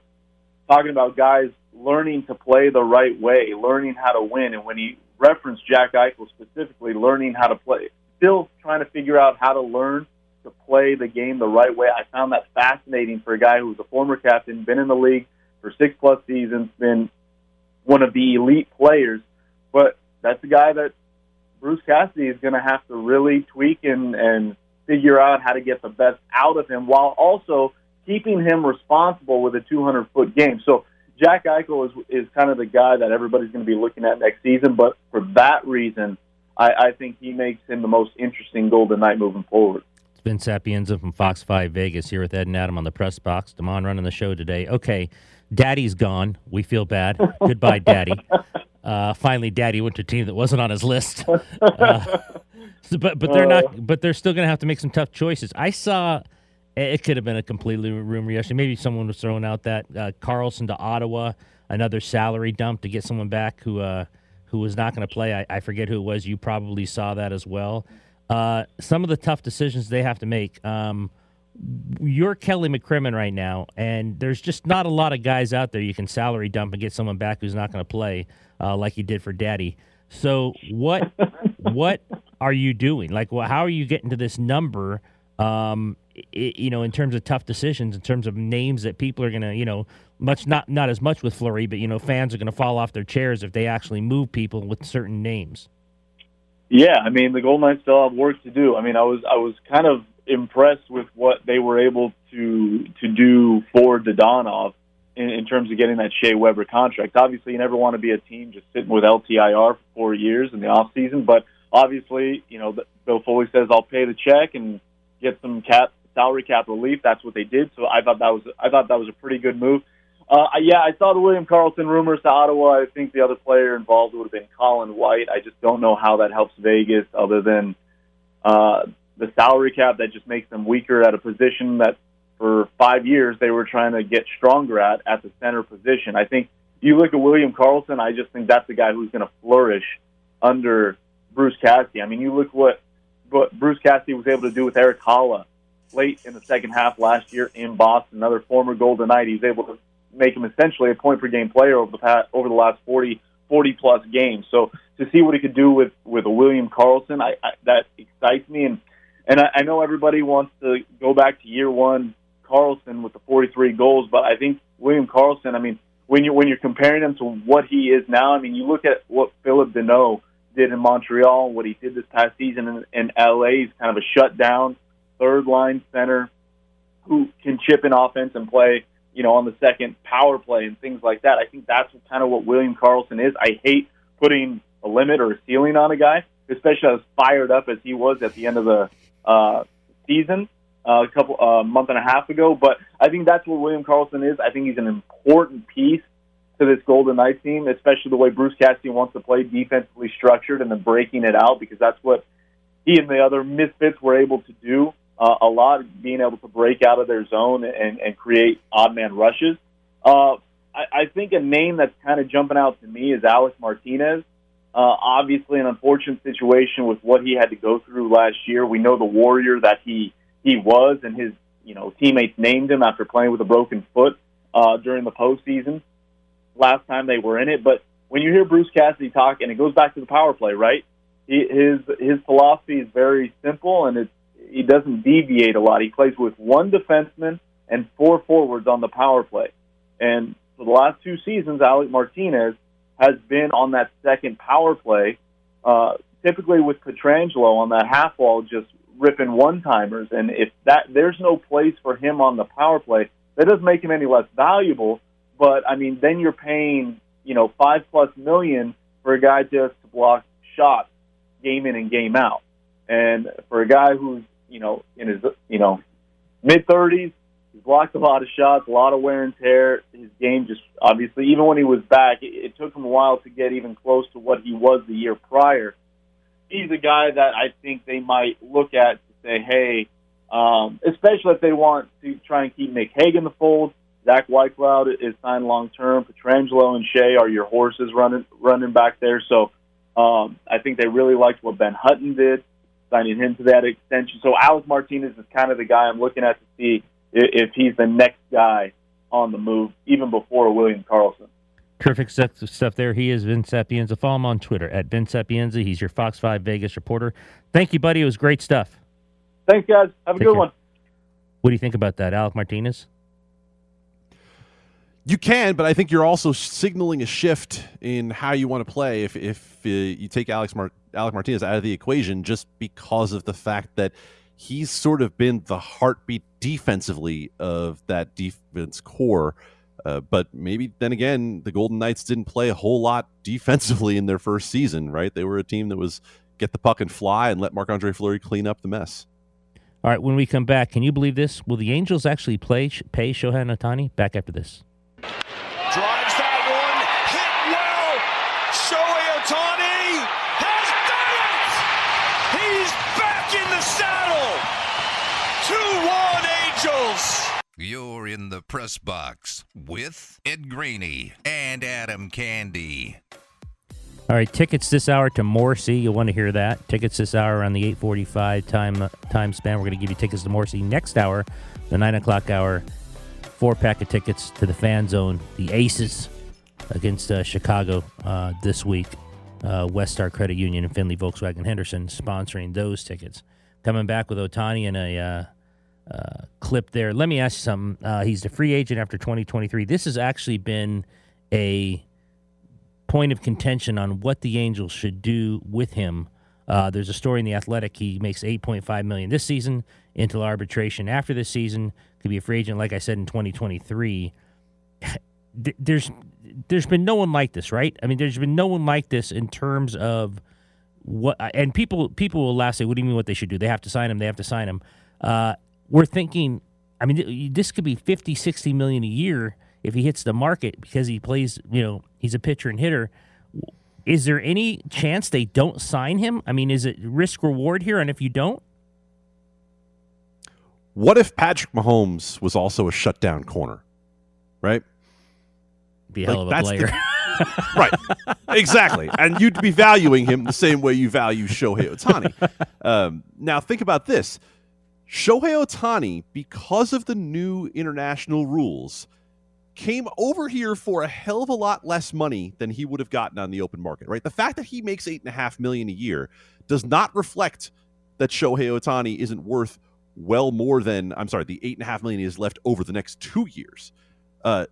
Speaker 6: talking about guys learning to play the right way, learning how to win, and when he referenced Jack Eichel specifically, learning how to play, still trying to figure out how to learn to play the game the right way. I found that fascinating for a guy who was a former captain, been in the league for six plus seasons, been one of the elite players. But that's a guy that Bruce Cassidy is going to have to really tweak and, and figure out how to get the best out of him while also keeping him responsible with a 200 foot game. So Jack Eichel is, is kind of the guy that everybody's going to be looking at next season. But for that reason, I, I think he makes him the most interesting Golden Knight moving forward.
Speaker 3: It's Vince Sapienza from Fox 5 Vegas here with Ed and Adam on the press box. Damon running the show today. Okay, Daddy's gone. We feel bad. Goodbye, Daddy. Uh, finally, Daddy went to a team that wasn't on his list. Uh, but but they're not. But they're still going to have to make some tough choices. I saw. It could have been a completely rumor yesterday. Maybe someone was throwing out that uh, Karlsson to Ottawa, another salary dump to get someone back who uh, who was not going to play. I, I forget who it was. You probably saw that as well. Uh, some of the tough decisions they have to make. Um, you're Kelly McCrimmon right now, and there's just not a lot of guys out there you can salary dump and get someone back who's not going to play uh, like you did for Daddy. So what what are you doing? Like, well, how are you getting to this number? Um, i you know, in terms of tough decisions, in terms of names that people are going to, you know, much not not as much with Fleury, but you know, fans are going to fall off their chairs if they actually move people with certain names.
Speaker 6: Yeah, I mean the Golden Knights still have work to do. I mean, I was I was kind of impressed with what they were able to to do for Dadonov in, in terms of getting that Shea Weber contract. Obviously, you never want to be a team just sitting with LTIR for four years in the off season, but obviously, you know, Bill Foley says I'll pay the check and get some cap salary cap relief. That's what they did. So I thought that was I thought that was a pretty good move. Uh, yeah, I saw the William Karlsson rumors to Ottawa. I think the other player involved would have been Colin White. I just don't know how that helps Vegas, other than uh, the salary cap that just makes them weaker at a position that for five years they were trying to get stronger at at the center position. I think you look at William Karlsson. I just think that's the guy who's going to flourish under Bruce Cassidy. I mean, you look what what Bruce Cassidy was able to do with Erik Haula late in the second half last year in Boston. Another former Golden Knight. He's able to make him essentially a point per game player over the past, over the last 40, 40 plus games. So to see what he could do with with a William Karlsson, I, I that excites me. And and I, I know everybody wants to go back to year one Karlsson with the 43 goals, but I think William Karlsson. I mean, when you when you're comparing him to what he is now, I mean, you look at what Phillip Danault did in Montreal, what he did this past season in, in LA. He's kind of a shutdown third line center who can chip in offense and play you know, on the second power play and things like that. I think that's kind of what William Karlsson is. I hate putting a limit or a ceiling on a guy, especially as fired up as he was at the end of the uh, season uh, a couple a uh, month and a half ago. But I think that's what William Karlsson is. I think he's an important piece to this Golden Knights team, especially the way Bruce Cassidy wants to play defensively structured and then breaking it out because that's what he and the other misfits were able to do uh, a lot, being able to break out of their zone and, and create odd man rushes. Uh, I, I think a name that's kind of jumping out to me is Alec Martinez. Uh, obviously, an unfortunate situation with what he had to go through last year. We know the warrior that he he was, and his you know teammates named him after playing with a broken foot uh, during the postseason last time they were in it. But when you hear Bruce Cassidy talk, and it goes back to the power play, right? He, his his philosophy is very simple, and it's he doesn't deviate a lot. He plays with one defenseman and four forwards on the power play. And for the last two seasons, Alec Martinez has been on that second power play, uh, typically with Pietrangelo on that half wall, just ripping one timers. And if that there's no place for him on the power play, that doesn't make him any less valuable. But I mean, then you're paying you know five plus million for a guy just to block shots game in and game out. And for a guy who's you know in his you know mid thirties, he's blocked a lot of shots, a lot of wear and tear. His game just obviously, even when he was back, it, it took him a while to get even close to what he was the year prior. He's a guy that I think they might look at to say, hey, um, especially if they want to try and keep Nick Hague in the fold. Zach Whitecloud is signed long term. Pietrangelo and Skjei are your horses running running back there. So um, I think they really liked what Ben Hutton did, signing him to that extension. So Alec Martinez is kind of the guy I'm looking at to see if, if he's the next guy on the move, even before William Karlsson.
Speaker 3: Terrific stuff, stuff there. He is Vince Sapienza. Follow him on Twitter at Vince Sapienza. He's your Fox 5 Vegas reporter. Thank you, buddy. It was great stuff.
Speaker 6: Thanks, guys. Have a
Speaker 3: Take
Speaker 6: good
Speaker 3: care.
Speaker 6: one.
Speaker 3: What do you think about that, Alec Martinez?
Speaker 2: You can, but I think you're also signaling a shift in how you want to play if if uh, you take Alex Mar- Alec Martinez out of the equation just because of the fact that he's sort of been the heartbeat defensively of that defense core. Uh, but maybe then again, the Golden Knights didn't play a whole lot defensively in their first season, right? They were a team that was get the puck and fly and let Marc Andre Fleury clean up the mess.
Speaker 3: All right, when we come back, can you believe this? Will the Angels actually play pay Shohei Ohtani? Back after this.
Speaker 7: Drives that one, hit well. Shohei Ohtani has done it! He's back in the saddle. 2 1 Angels.
Speaker 1: You're in the press box with Ed Graney and Adam Candee.
Speaker 3: All right, tickets this hour to Morrissey. You'll want to hear that. Tickets this hour on the 8:45 time time span. We're going to give you tickets to Morrissey next hour, the nine o'clock hour. Four pack of tickets to the Fan Zone, the Aces against uh, Chicago uh, this week. Uh, West Star Credit Union and Findlay Volkswagen Henderson sponsoring those tickets. Coming back with Ohtani in a uh, uh, clip there. Let me ask you something. Uh, he's a free agent after 2023. This has actually been a point of contention on what the Angels should do with him. Uh, there's a story in the Athletic. He makes 8.5 million this season until arbitration after this season. Could be a free agent, like I said, in 2023. There's there's been no one like this, right? I mean, there's been no one like this in terms of what. And people people will laugh, say, "What do you mean? What they should do? They have to sign him. They have to sign him." Uh, we're thinking. I mean, this could be 50, 60 million a year if he hits the market because he plays. You know, he's a pitcher and hitter. Is there any chance they don't sign him? I mean, is it risk reward here? And if you don't,
Speaker 2: What if Patrick Mahomes was also a shutdown corner? Right?
Speaker 3: be a
Speaker 2: Like,
Speaker 3: hell of a
Speaker 2: that's the-
Speaker 3: player.
Speaker 2: right. Exactly. And you'd be valuing him the same way you value Shohei Ohtani. Um, now, think about this Shohei Ohtani, because of the new international rules, came over here for a hell of a lot less money than he would have gotten on the open market, right? The fact that he makes eight and a half million a year does not reflect that Shohei Ohtani isn't worth well more than I'm sorry, the eight and a half million he has left over the next two years. Uh,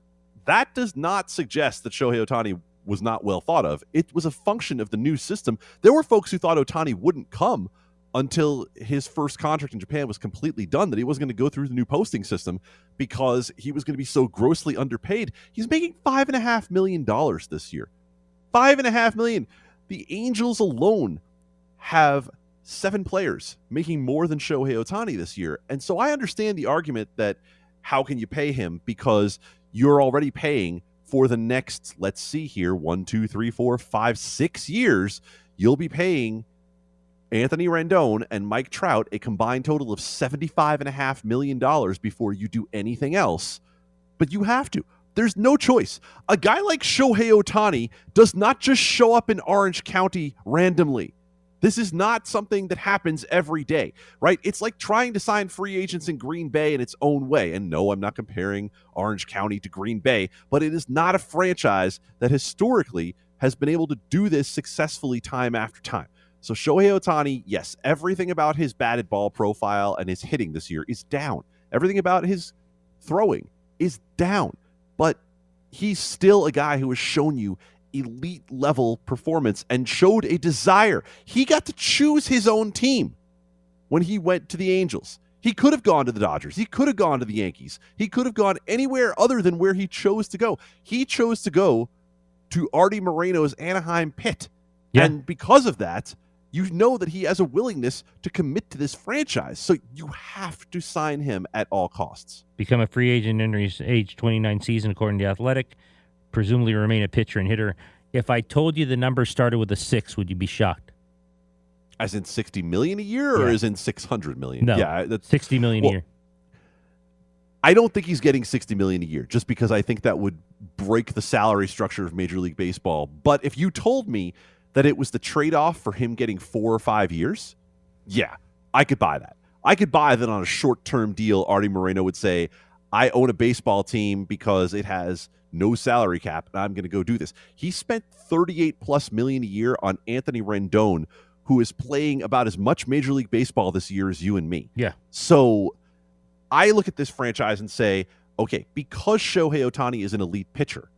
Speaker 2: that does not suggest that Shohei Ohtani was not well thought of. It was a function of the new system. There were folks who thought Ohtani wouldn't come until his first contract in Japan was completely done, that he wasn't going to go through the new posting system because he was going to be so grossly underpaid. He's making five and a half million dollars this year. Five and a half million. The Angels alone have seven players making more than Shohei Ohtani this year. And so I understand the argument that how can you pay him because you're already paying for the next, let's see here, one, two, three, four, five, six years. You'll be paying Anthony Rendon and Mike Trout a combined total of $75.5 million before you do anything else. But you have to. There's no choice. A guy like Shohei Ohtani does not just show up in Orange County randomly. This is not something that happens every day, right? It's like trying to sign free agents in Green Bay in its own way. And no, I'm not comparing Orange County to Green Bay, but it is not a franchise that historically has been able to do this successfully time after time. So Shohei Ohtani, yes, everything about his batted ball profile and his hitting this year is down. Everything about his throwing is down. But he's still a guy who has shown you elite level performance and showed a desire. He got to choose his own team when he went to the Angels. He could have gone to the Dodgers. He could have gone to the Yankees. He could have gone anywhere other than where he chose to go. He chose to go to Arte Moreno's Anaheim pit.
Speaker 3: Yeah.
Speaker 2: And because of that, you know that he has a willingness to commit to this franchise. So you have to sign him at all costs.
Speaker 3: Become a free agent in his age 29 season, according to Athletic. Presumably remain a pitcher and hitter. If I told you the number started with a six, would you be shocked?
Speaker 2: As in 60 million a year or
Speaker 3: Yeah.
Speaker 2: as in 600 million?
Speaker 3: No.
Speaker 2: Yeah, that's
Speaker 3: 60 million
Speaker 2: Well,
Speaker 3: a year.
Speaker 2: I don't think he's getting 60 million a year just because I think that would break the salary structure of Major League Baseball. But if you told me that it was the trade-off for him getting 4 or 5 years, yeah, I could buy that. I could buy that on a short-term deal Arte Moreno would say, "I own a baseball team because it has no salary cap and I'm going to go do this." He spent 38 plus million a year on Anthony Rendon who is playing about as much Major League Baseball this year as you and me.
Speaker 3: Yeah.
Speaker 2: So I look at this franchise and say, okay, because Shohei Ohtani is an elite pitcher,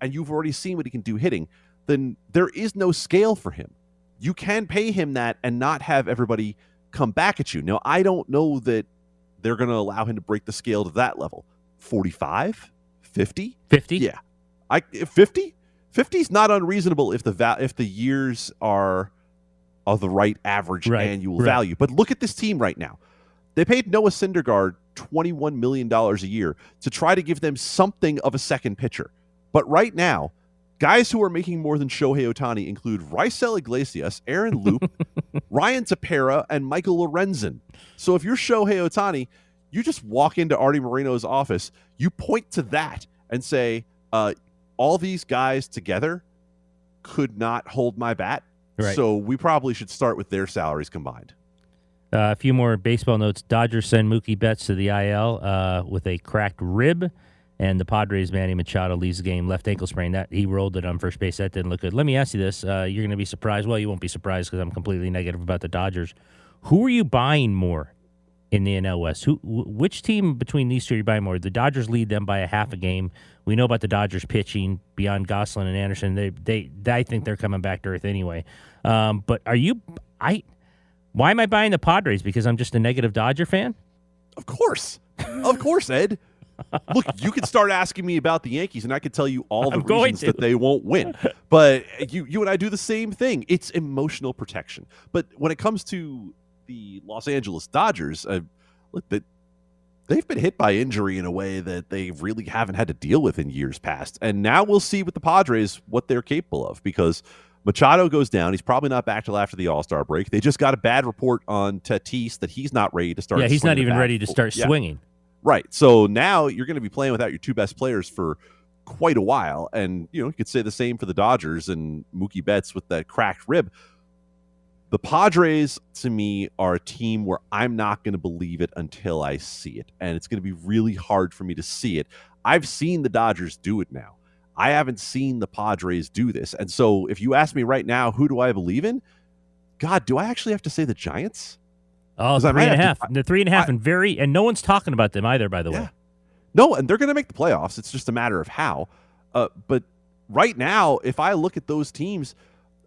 Speaker 2: and you've already seen what he can do hitting, then there is no scale for him. You can pay him that and not have everybody come back at you. Now, I don't know that they're going to allow him to break the scale to that level. 45? 50?
Speaker 3: 50?
Speaker 2: Yeah. I 50? 50 is not unreasonable if the va- if the years are of the right average
Speaker 3: Right,
Speaker 2: annual
Speaker 3: right.
Speaker 2: value. But look at this team right now. They paid Noah Syndergaard $21 million a year to try to give them something of a second pitcher. But right now, guys who are making more than Shohei Ohtani include Raisel Iglesias, Aaron Loup, Ryan Tepera, and Michael Lorenzen. So if you're Shohei Ohtani, you just walk into Arte Moreno's office, you point to that and say, uh, all these guys together could not hold my bat.
Speaker 3: Right.
Speaker 2: So we probably should start with their salaries combined.
Speaker 3: Uh, a few more baseball notes. Dodgers send Mookie Betts to the IL uh, with a cracked rib, and the Padres' Manny Machado leaves the game, left ankle sprain. That he rolled it on first base. That didn't look good. Let me ask you this: uh, You're going to be surprised. Well, you won't be surprised because I'm completely negative about the Dodgers. Who are you buying more in the NL West? Who, which team between these two are you buying more? The Dodgers lead them by a half a game. We know about the Dodgers pitching beyond Gonsolin and Anderson. They, they, I think they're coming back to earth anyway. Um, but are you? I why am I buying the Padres? Because I'm just a negative Dodger fan?
Speaker 2: Of course. Of course, Ed. Look, you could start asking me about the Yankees, and I could tell you all the
Speaker 3: I'm
Speaker 2: reasons that they won't win. But you, you and I do the same thing. It's emotional protection. But when it comes to the Los Angeles Dodgers, uh, that they've been hit by injury in a way that they really haven't had to deal with in years past. And now we'll see with the Padres what they're capable of because Machado goes down. He's probably not back till after the All Star break. They just got a bad report on Tatis that he's not ready to start.
Speaker 3: yeah, he's not even ready to start
Speaker 2: Yeah.
Speaker 3: swinging.
Speaker 2: Right. So now you're going to be playing without your two best players for quite a while. And, you know, you could say the same for the Dodgers and Mookie Betts with that cracked rib. The Padres, to me, are a team where I'm not going to believe it until I see it. And it's going to be really hard for me to see it. I've seen the Dodgers do it now. I haven't seen the Padres do this. And so if you ask me right now, who do I believe in? God, do I actually have to say the Giants?
Speaker 3: Oh, three and a half.
Speaker 2: to-
Speaker 3: the three and a half,
Speaker 2: I-
Speaker 3: and very, and no one's talking about them either. By the way,
Speaker 2: No, and they're going to make the playoffs. It's just a matter of how. Uh, but right now, if I look at those teams,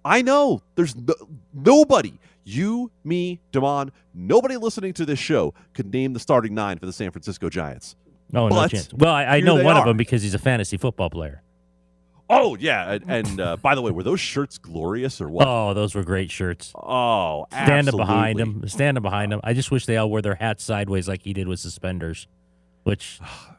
Speaker 2: I know there's no, nobody, you, me, Damon, nobody listening to this show could name the starting nine for the San Francisco Giants.
Speaker 3: oh no
Speaker 2: But
Speaker 3: chance. Well, I, I know one of them because he's a fantasy football player.
Speaker 2: Oh yeah, and, and uh, by the way, were those shirts glorious or what?
Speaker 3: Oh, those were great shirts.
Speaker 2: Oh, absolutely.
Speaker 3: Standing behind him, standing behind him. I just wish they all wore their hats sideways like he did with suspenders. Which,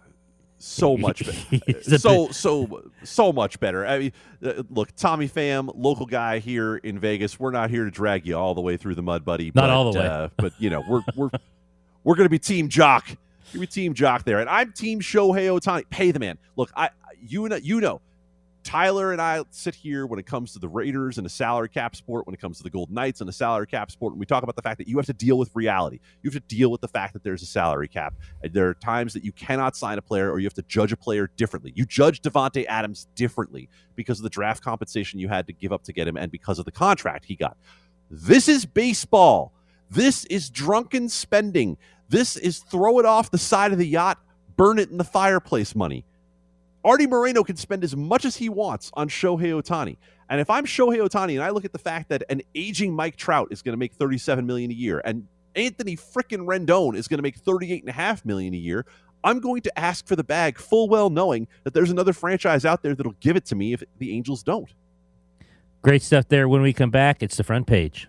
Speaker 2: so much better. So so so much better. I mean, uh, look, Tommy Pham, local guy here in Vegas. We're not here to drag you all the way through the mud, buddy.
Speaker 3: Not
Speaker 2: but,
Speaker 3: all the way.
Speaker 2: uh, but you know, we're we're we're going to be Team Joc. Gonna be Team Joc there, and I'm Team Shohei Ohtani. Pay the man. Look, I you know you know. Tyler and I sit here when it comes to the Raiders and a salary cap sport, when it comes to the Golden Knights and a salary cap sport, and we talk about the fact that you have to deal with reality. You have to deal with the fact that there's a salary cap. There are times that you cannot sign a player or you have to judge a player differently. You judge Davante Adams differently because of the draft compensation you had to give up to get him and because of the contract he got. This is baseball. This is drunken spending. This is throw it off the side of the yacht, burn it in the fireplace money. Arte Moreno can spend as much as he wants on Shohei Ohtani. And if I'm Shohei Ohtani and I look at the fact that an aging Mike Trout is going to make 37 million a year and Anthony frickin' Rendon is going to make 38 and a half million a year, I'm going to ask for the bag full well knowing that there's another franchise out there that'll give it to me if the Angels don't.
Speaker 3: Great stuff there. When we come back, it's the front page.